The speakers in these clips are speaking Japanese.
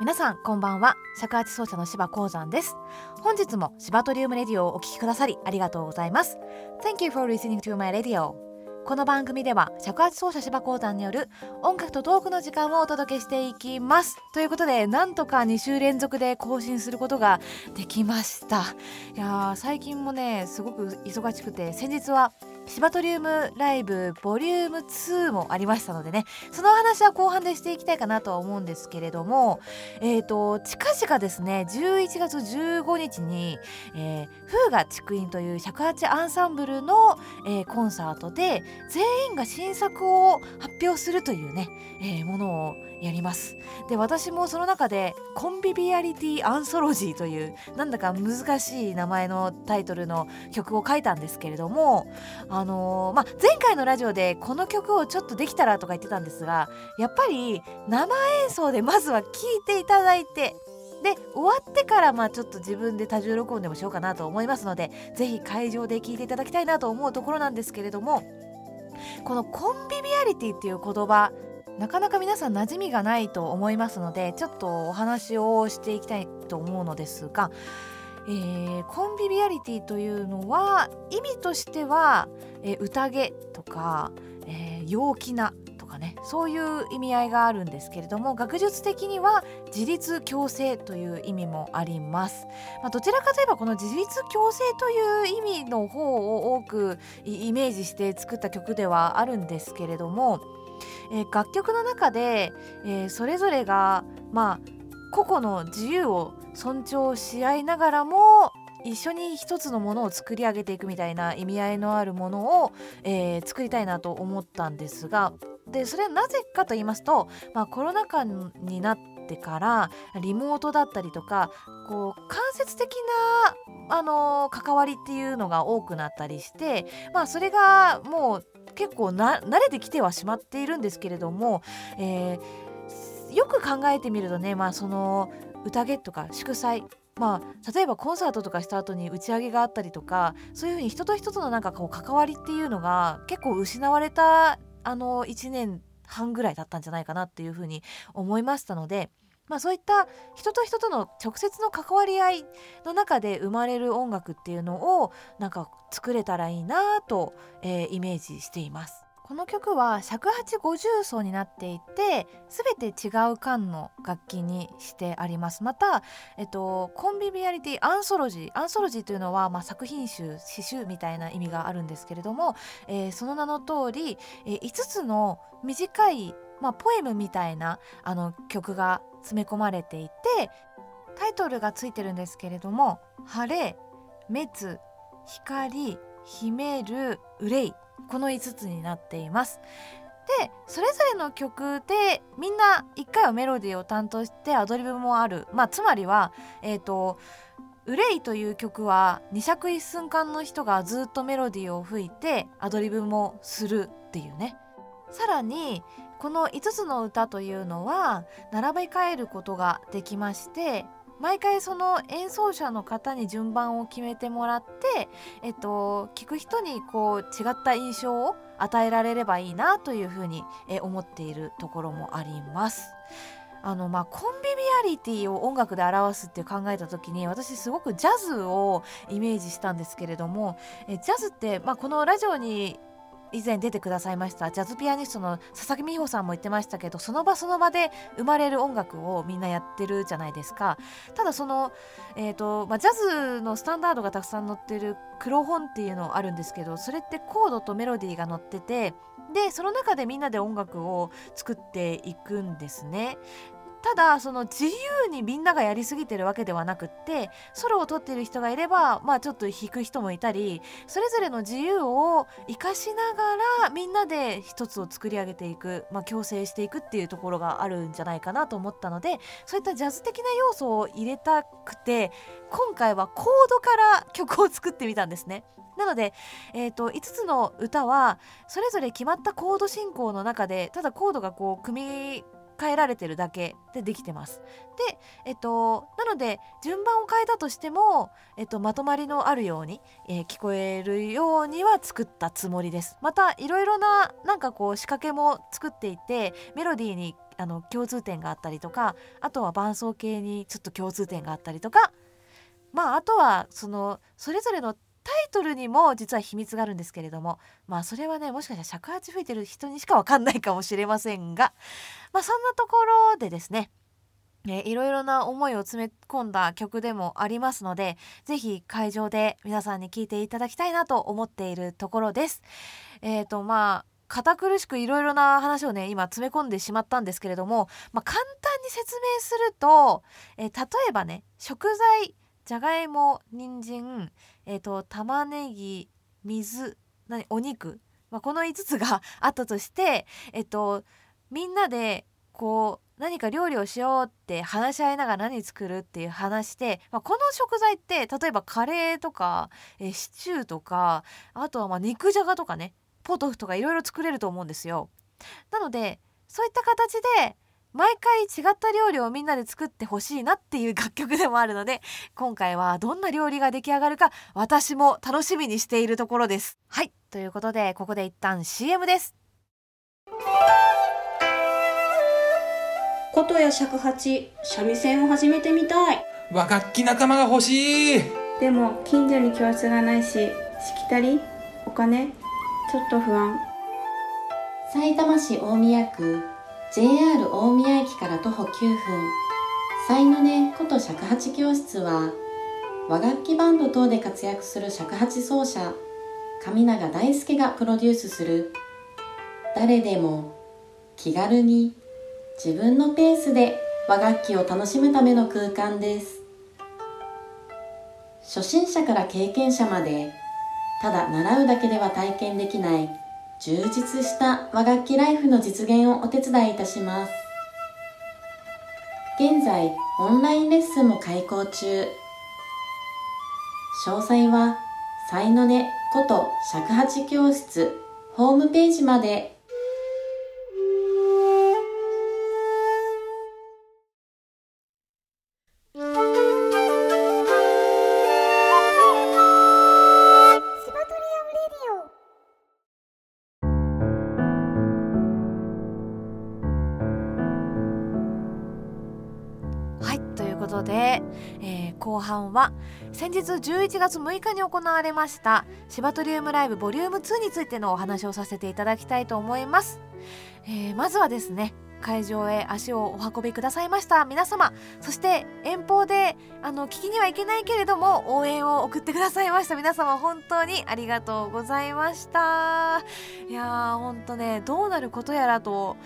皆さんこんばんは。尺八奏者の柴鉱山です。本日も柴トリウムレディオをお聞きくださりありがとうございます。Thank you for listening to my radio. この番組では尺八奏者柴鉱山による音楽とトークの時間をお届けしていきます。ということでなんとか2週連続で更新することができました。いやー最近もねすごく忙しくて先日はシバトリウムライブボリューム2もありましたのでねその話は後半でしていきたいかなとは思うんですけれどもえっ、ー、と近々ですね11月15日に、えー、フーガ竹院という尺八アンサンブルの、えー、コンサートで全員が新作を発表するというね、えー、ものをやります。で私もその中でコンビビアリティアンソロジーというなんだか難しい名前のタイトルの曲を書いたんですけれどもあのー、まあ、前回のラジオでこの曲をちょっとできたらとか言ってたんですがやっぱり生演奏でまずは聴いていただいてで終わってからまあちょっと自分で多重録音でもしようかなと思いますので是非会場で聴いていただきたいなと思うところなんですけれどもこのコンビビアリティっていう言葉なかなか皆さん馴染みがないと思いますのでちょっとお話をしていきたいと思うのですが、えー、コンビビアリティというのは意味としては、えー、宴とか、えー、陽気なかねそういう意味合いがあるんですけれども学術的には自立共生という意味もあります、まあ、どちらかといえばこの自立共生という意味の方を多くイメージして作った曲ではあるんですけれどもえー、楽曲の中で、えー、それぞれがまあ個々の自由を尊重し合いながらも一緒に一つのものを作り上げていくみたいな意味合いのあるものを、えー、作りたいなと思ったんですがでそれはなぜかと言いますと、まあ、コロナ禍になってからリモートだったりとかこう間接的な、あの、関わりっていうのが多くなったりして、まあ、それがもう結構慣れてきてはしまっているんですけれども、えー、よく考えてみるとね、まあ、その宴とか祝祭まあ、例えばコンサートとかした後に打ち上げがあったりとかそういうふうに人と人とのなんかこう関わりっていうのが結構失われたあの1年半ぐらい経ったんじゃないかなっていうふうに思いましたので。まあ、そういった人と人との直接の関わり合いの中で生まれる音楽っていうのをなんか作れたらいいなと、えー、イメージしています。この曲は尺八五重奏になっていて全て違う管の楽器にしてあります。また、えっと、コンビビアリティアンソロジーアンソロジーというのは、まあ、作品集詩集みたいな意味があるんですけれども、えー、その名の通り、えー、5つの短い、まあ、ポエムみたいなあの曲が詰め込まれていてタイトルがついてるんですけれども「晴れ」「滅」「光」「秘める」「憂い」この5つになっています。でそれぞれの曲でみんな1回はメロディーを担当してアドリブもある、まあ、つまりはえっ、ー、と「憂い」という曲は二尺一寸間の人がずっとメロディーを吹いてアドリブもするっていうねさらにこの5つの歌というのは並べ替えることができまして毎回その演奏者の方に順番を決めてもらって、えっと、聞く人にこう違った印象を与えられればいいなというふうに思っているところもあります。あのまあ、コンビビアリティを音楽で表すって考えた時に私すごくジャズをイメージしたんですけれどもえジャズって、まあ、このラジオに以前出てくださいましたジャズピアニストの佐々木美穂さんも言ってましたけどその場その場で生まれる音楽をみんなやってるじゃないですか。ただその、えーとまあ、ジャズのスタンダードがたくさん載ってる黒本っていうのあるんですけどそれってコードとメロディーが載っててでその中でみんなで音楽を作っていくんですね。ただその自由にみんながやりすぎてるわけではなくってソロを取ってる人がいればまあちょっと弾く人もいたりそれぞれの自由を生かしながらみんなで一つを作り上げていく、まあ、共生していくっていうところがあるんじゃないかなと思ったのでそういったジャズ的な要素を入れたくて今回はコードから曲を作ってみたんですね。なので、えーと、5つの歌はそれぞれ決まったコード進行の中でただコードがこう組み変えられてるだけでできてます。で、えっと、なので順番を変えたとしても、えっと、まとまりのあるように、えー、聞こえるようには作ったつもりです。またいろいろななんかこう仕掛けも作っていてメロディーにあの共通点があったりとかあとは伴奏系にちょっと共通点があったりとかまああとはそのそれぞれのタイトルにも実は秘密があるんですけれどもまあそれはねもしかしたら尺八吹いてる人にしか分かんないかもしれませんがまあそんなところでですねね、いろいろな思いを詰め込んだ曲でもありますので是非会場で皆さんに聴いていただきたいなと思っているところです。えーとまあ堅苦しくいろいろな話をね今詰め込んでしまったんですけれども、まあ、簡単に説明すると、えー、例えばね食材じゃがいも人参えーと、玉ねぎ水何お肉、まあ、この5つが あったとして、えっ、ー、と、みんなでこう何か料理をしようって話し合いながら何作るっていう話で、まあ、この食材って例えばカレーとか、え、シチューとかあとはま肉じゃがとかねポトフとかいろいろ作れると思うんですよ。なのでそういった形で毎回違った料理をみんなで作ってほしいなっていう楽曲でもあるので今回はどんな料理が出来上がるか私も楽しみにしているところです。はい。ということでここで一旦 CM です。琴や尺八三味線を始めてみたい。和楽器仲間が欲しい。でも近所に教室がないししきたりお金ちょっと不安。さいたま市大宮区 JR 大宮駅から徒歩9分。才の根こと尺八教室は和楽器バンド等で活躍する尺八奏者上永大輔がプロデュースする。誰でも気軽に自分のペースで和楽器を楽しむための空間です。初心者から経験者までただ習うだけでは体験できない充実した和楽器ライフの実現をお手伝いいたします。現在オンラインレッスンも開講中。詳細は才のねこと尺八教室ホームページまで。後半は先日11月6日に行われましたシバトリウムライブボリューム2についてのお話をさせていただきたいと思います、えー、まずはですね会場へ足をお運びくださいました。皆様そして遠方であの聞きには行けないけれども応援を送ってくださいました。皆様本当にありがとうございました。いやーほんとねどうなることやらと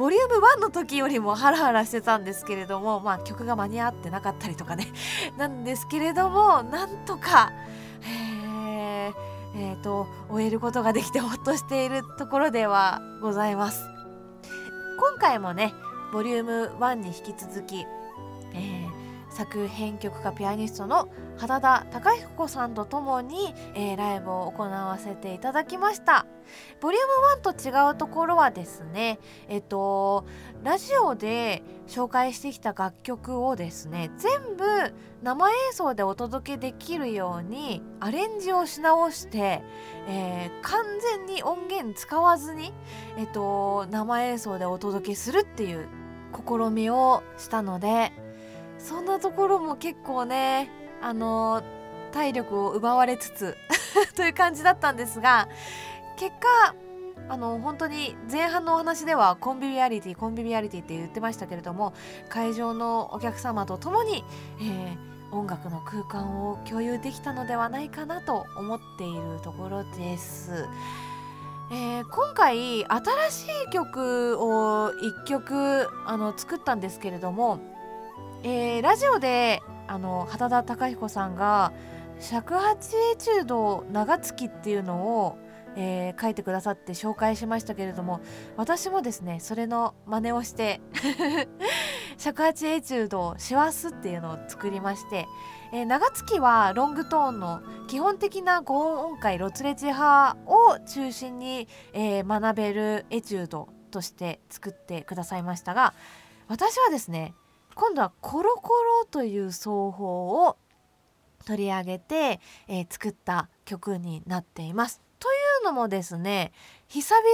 ボリューム1の時よりもハラハラしてたんですけれども、まあ、曲が間に合ってなかったりとかね なんですけれどもなんとか、えーと、終えることができてほっとしているところではございます。今回もねボリューム1に引き続き、えー作編曲家ピアニストの原田貴彦さんとともに、えー、ライブを行わせていただきました。ボリューム1と違うところはですねえっとラジオで紹介してきた楽曲をですね全部生演奏でお届けできるようにアレンジをし直して、えー、完全に音源使わずに、えっと、生演奏でお届けするっていう試みをしたのでそんなところも結構ねあの体力を奪われつつ という感じだったんですが結果あの本当に前半のお話ではコンビビアリティコンビビアリティって言ってましたけれども会場のお客様と共に、えー、音楽の空間を共有できたのではないかなと思っているところです。えー、今回新しい曲を1曲あの作ったんですけれどもえー、ラジオであの畑田貴彦さんが尺八エチュード長月っていうのを、えー、書いてくださって紹介しましたけれども私もですねそれの真似をして 尺八エチュード師走っていうのを作りまして、えー、長月はロングトーンの基本的な5音音階ロツレチ派を中心に、えー、学べるエチュードとして作ってくださいましたが私はですね今度はコロコロという奏法を取り上げて、えー、作った曲になっています。というのもですね久々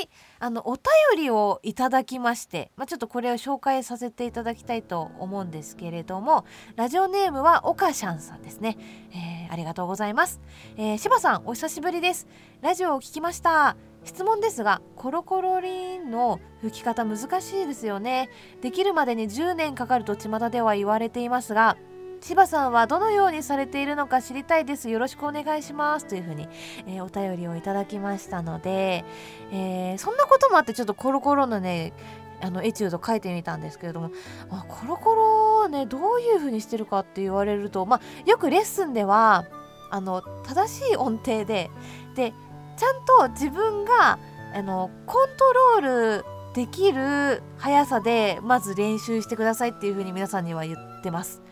にあのお便りをいただきまして、まあ、ちょっとこれを紹介させていただきたいと思うんですけれどもラジオネームはオカシャンさんですね、えー、ありがとうございます、えー、柴さんお久しぶりです。ラジオを聞きました。質問ですがコロコロリンの吹き方難しいですよね。できるまでに10年かかると巷では言われていますが柴さんはどのようにされているのか知りたいです。よろしくお願いしますというふうに、えー、お便りをいただきましたので、えー、そんなこともあってちょっとコロコロのねあのエチュード書いてみたんですけれども、まあ、コロコロねどういうふうにしてるかって言われると、まあ、よくレッスンではあの正しい音程ででちゃんと自分があのコントロールできる速さでまず練習してくださいっていうふうに皆さんには言ってます。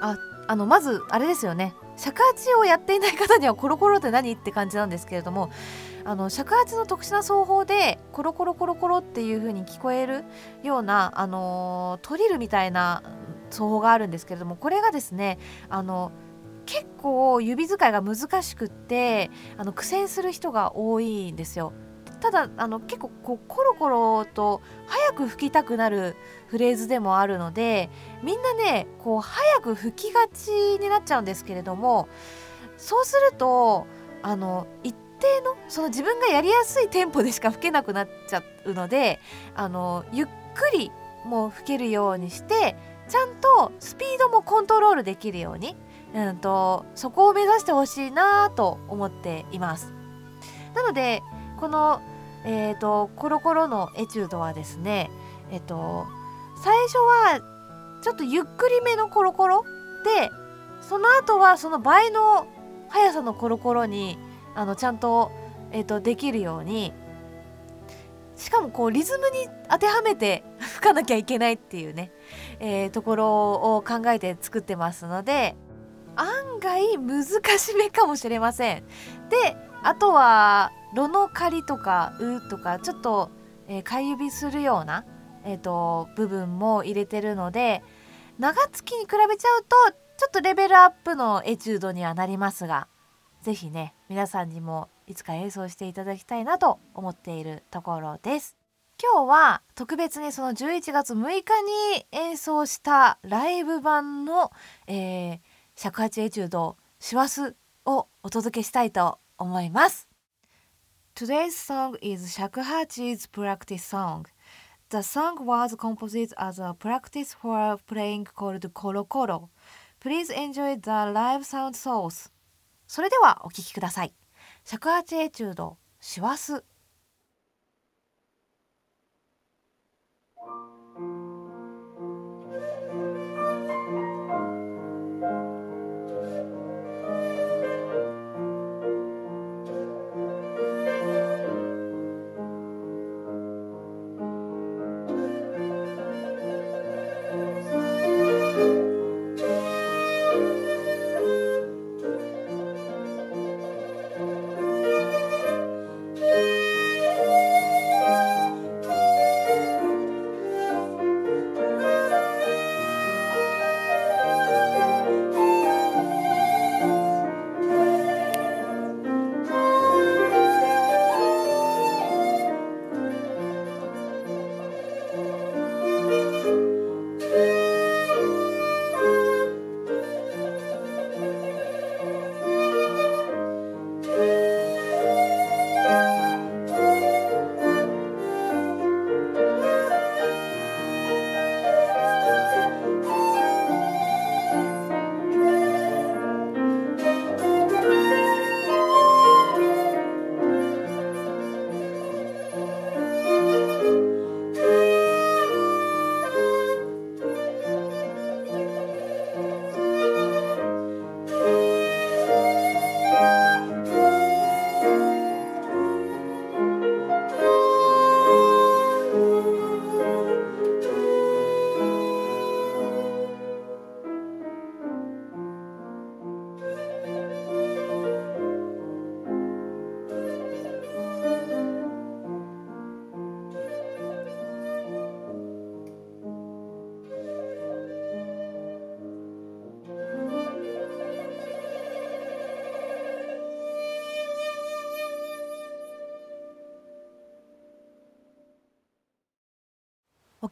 ああのまずあれですよね尺八をやっていない方にはコロコロって何って感じなんですけれどもあの尺八の特殊な奏法でコロコロコロコロっていう風に聞こえるような、あのトリルみたいな奏法があるんですけれどもこれがですねあの結構指使いが難しくってあの苦戦する人が多いんですよ。ただあの結構こうコロコロと早く吹きたくなるフレーズでもあるのでみんなねこう早く吹きがちになっちゃうんですけれどもそうするとあの一定のその自分がやりやすいテンポでしか吹けなくなっちゃうのであのゆっくりもう吹けるようにしてちゃんとスピードもコントロールできるように、うんと、そこを目指してほしいなと思っています。なのでこのえーと、コロコロのエチュードはですねえっ、ー、と最初はちょっとゆっくりめのコロコロでその後はその倍の速さのコロコロにあのちゃんと,、えーと、できるようにしかもこうリズムに当てはめて 吹かなきゃいけないっていうね、えー、ところを考えて作ってますので案外難しめかもしれません。であとはロの仮とかうとかちょっと、えー、買い指するような、えーと、部分も入れてるので長月に比べちゃうとちょっとレベルアップのエチュードにはなりますが是非ね皆さんにもいつか演奏していただきたいなと思っているところです。今日は特別にその11月6日に演奏したライブ版の、えー、尺八エチュード「師走」をお届けしたいと思います。Today's song is Shakuhachi's practice song. The song was composed as a practice for playing called Koro Koro. Please enjoy the live sound source. それではお聴きください。尺八エチュード、師走。you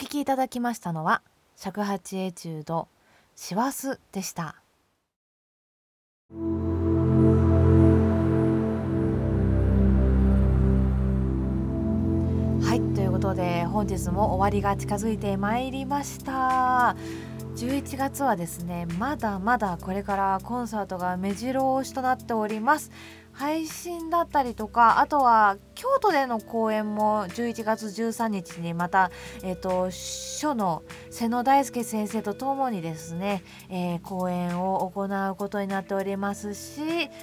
聴きいただきましたのは尺八エチュード師走でした。はいということで本日も終わりが近づいてまいりました。11月はですねまだまだこれからコンサートが目白押しとなっております。配信だったりとかあとは京都での公演も11月13日にまた、えーと、書の瀬野大輔先生とともにですね、えー、公演を行うことになっておりますし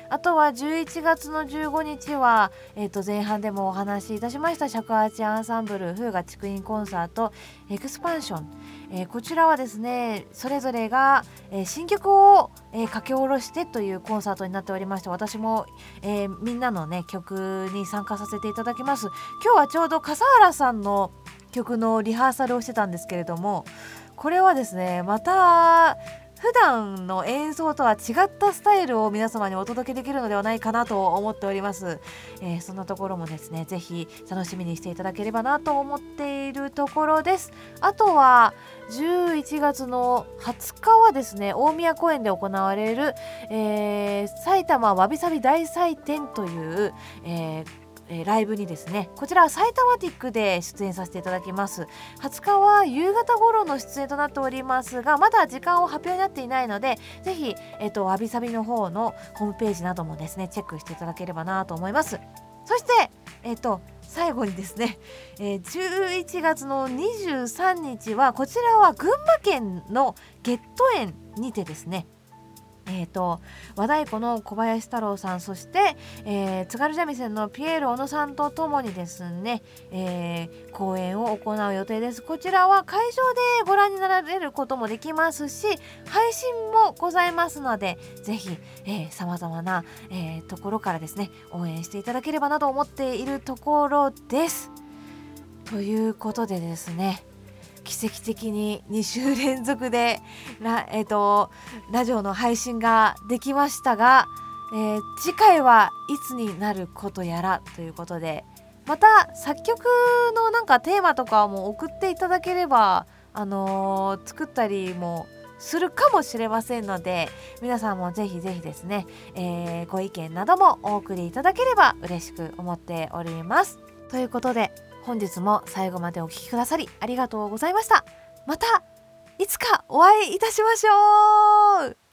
あとは11月の15日は、えー、と前半でもお話しいたしました尺八アンサンブル風雅竹林コンサートエクスパンション、えー、こちらはですねそれぞれが、えー、新曲を、えー、書き下ろしてというコンサートになっておりまして私も、えー、みんなのね曲に参加させていただきます。今日はちょうど笠原さんの曲のリハーサルをしてたんですけれどもこれはですねまた普段の演奏とは違ったスタイルを皆様にお届けできるのではないかなと思っております、えー、そんなところもですねぜひ楽しみにしていただければなと思っているところです。あとは11月の20日はですね大宮公園で行われる、えー、埼玉わびさび大祭典という、えーえー、ライブにですねこちら埼玉ティックで出演させていただきます。20日は夕方頃の出演となっておりますがまだ時間を発表になっていないのでぜひ、えっ、ー、とわびさびの方のホームページなどもですねチェックしていただければなと思います。そしてえっ、ー、と最後にですね、えー、11月の23日はこちらは群馬県のゲット園にてですねえーと、和太鼓の小林太郎さんそして、えー、津軽三味線のピエール小野さんとともにですね、えー、公演を行う予定です。こちらは会場でご覧になられることもできますし配信もございますのでぜひさまざまな、えー、ところからですね応援していただければなと思っているところです。ということでですね奇跡的に2週連続でラ,、えーと、ラジオの配信ができましたが、えー、次回はいつになることやらということでまた作曲のなんかテーマとかも送っていただければ、あのー、作ったりもするかもしれませんので皆さんもぜひぜひですね、えー、ご意見などもお送りいただければ嬉しく思っております。ということで本日も最後までお聴きくださりありがとうございました。またいつかお会いいたしましょう。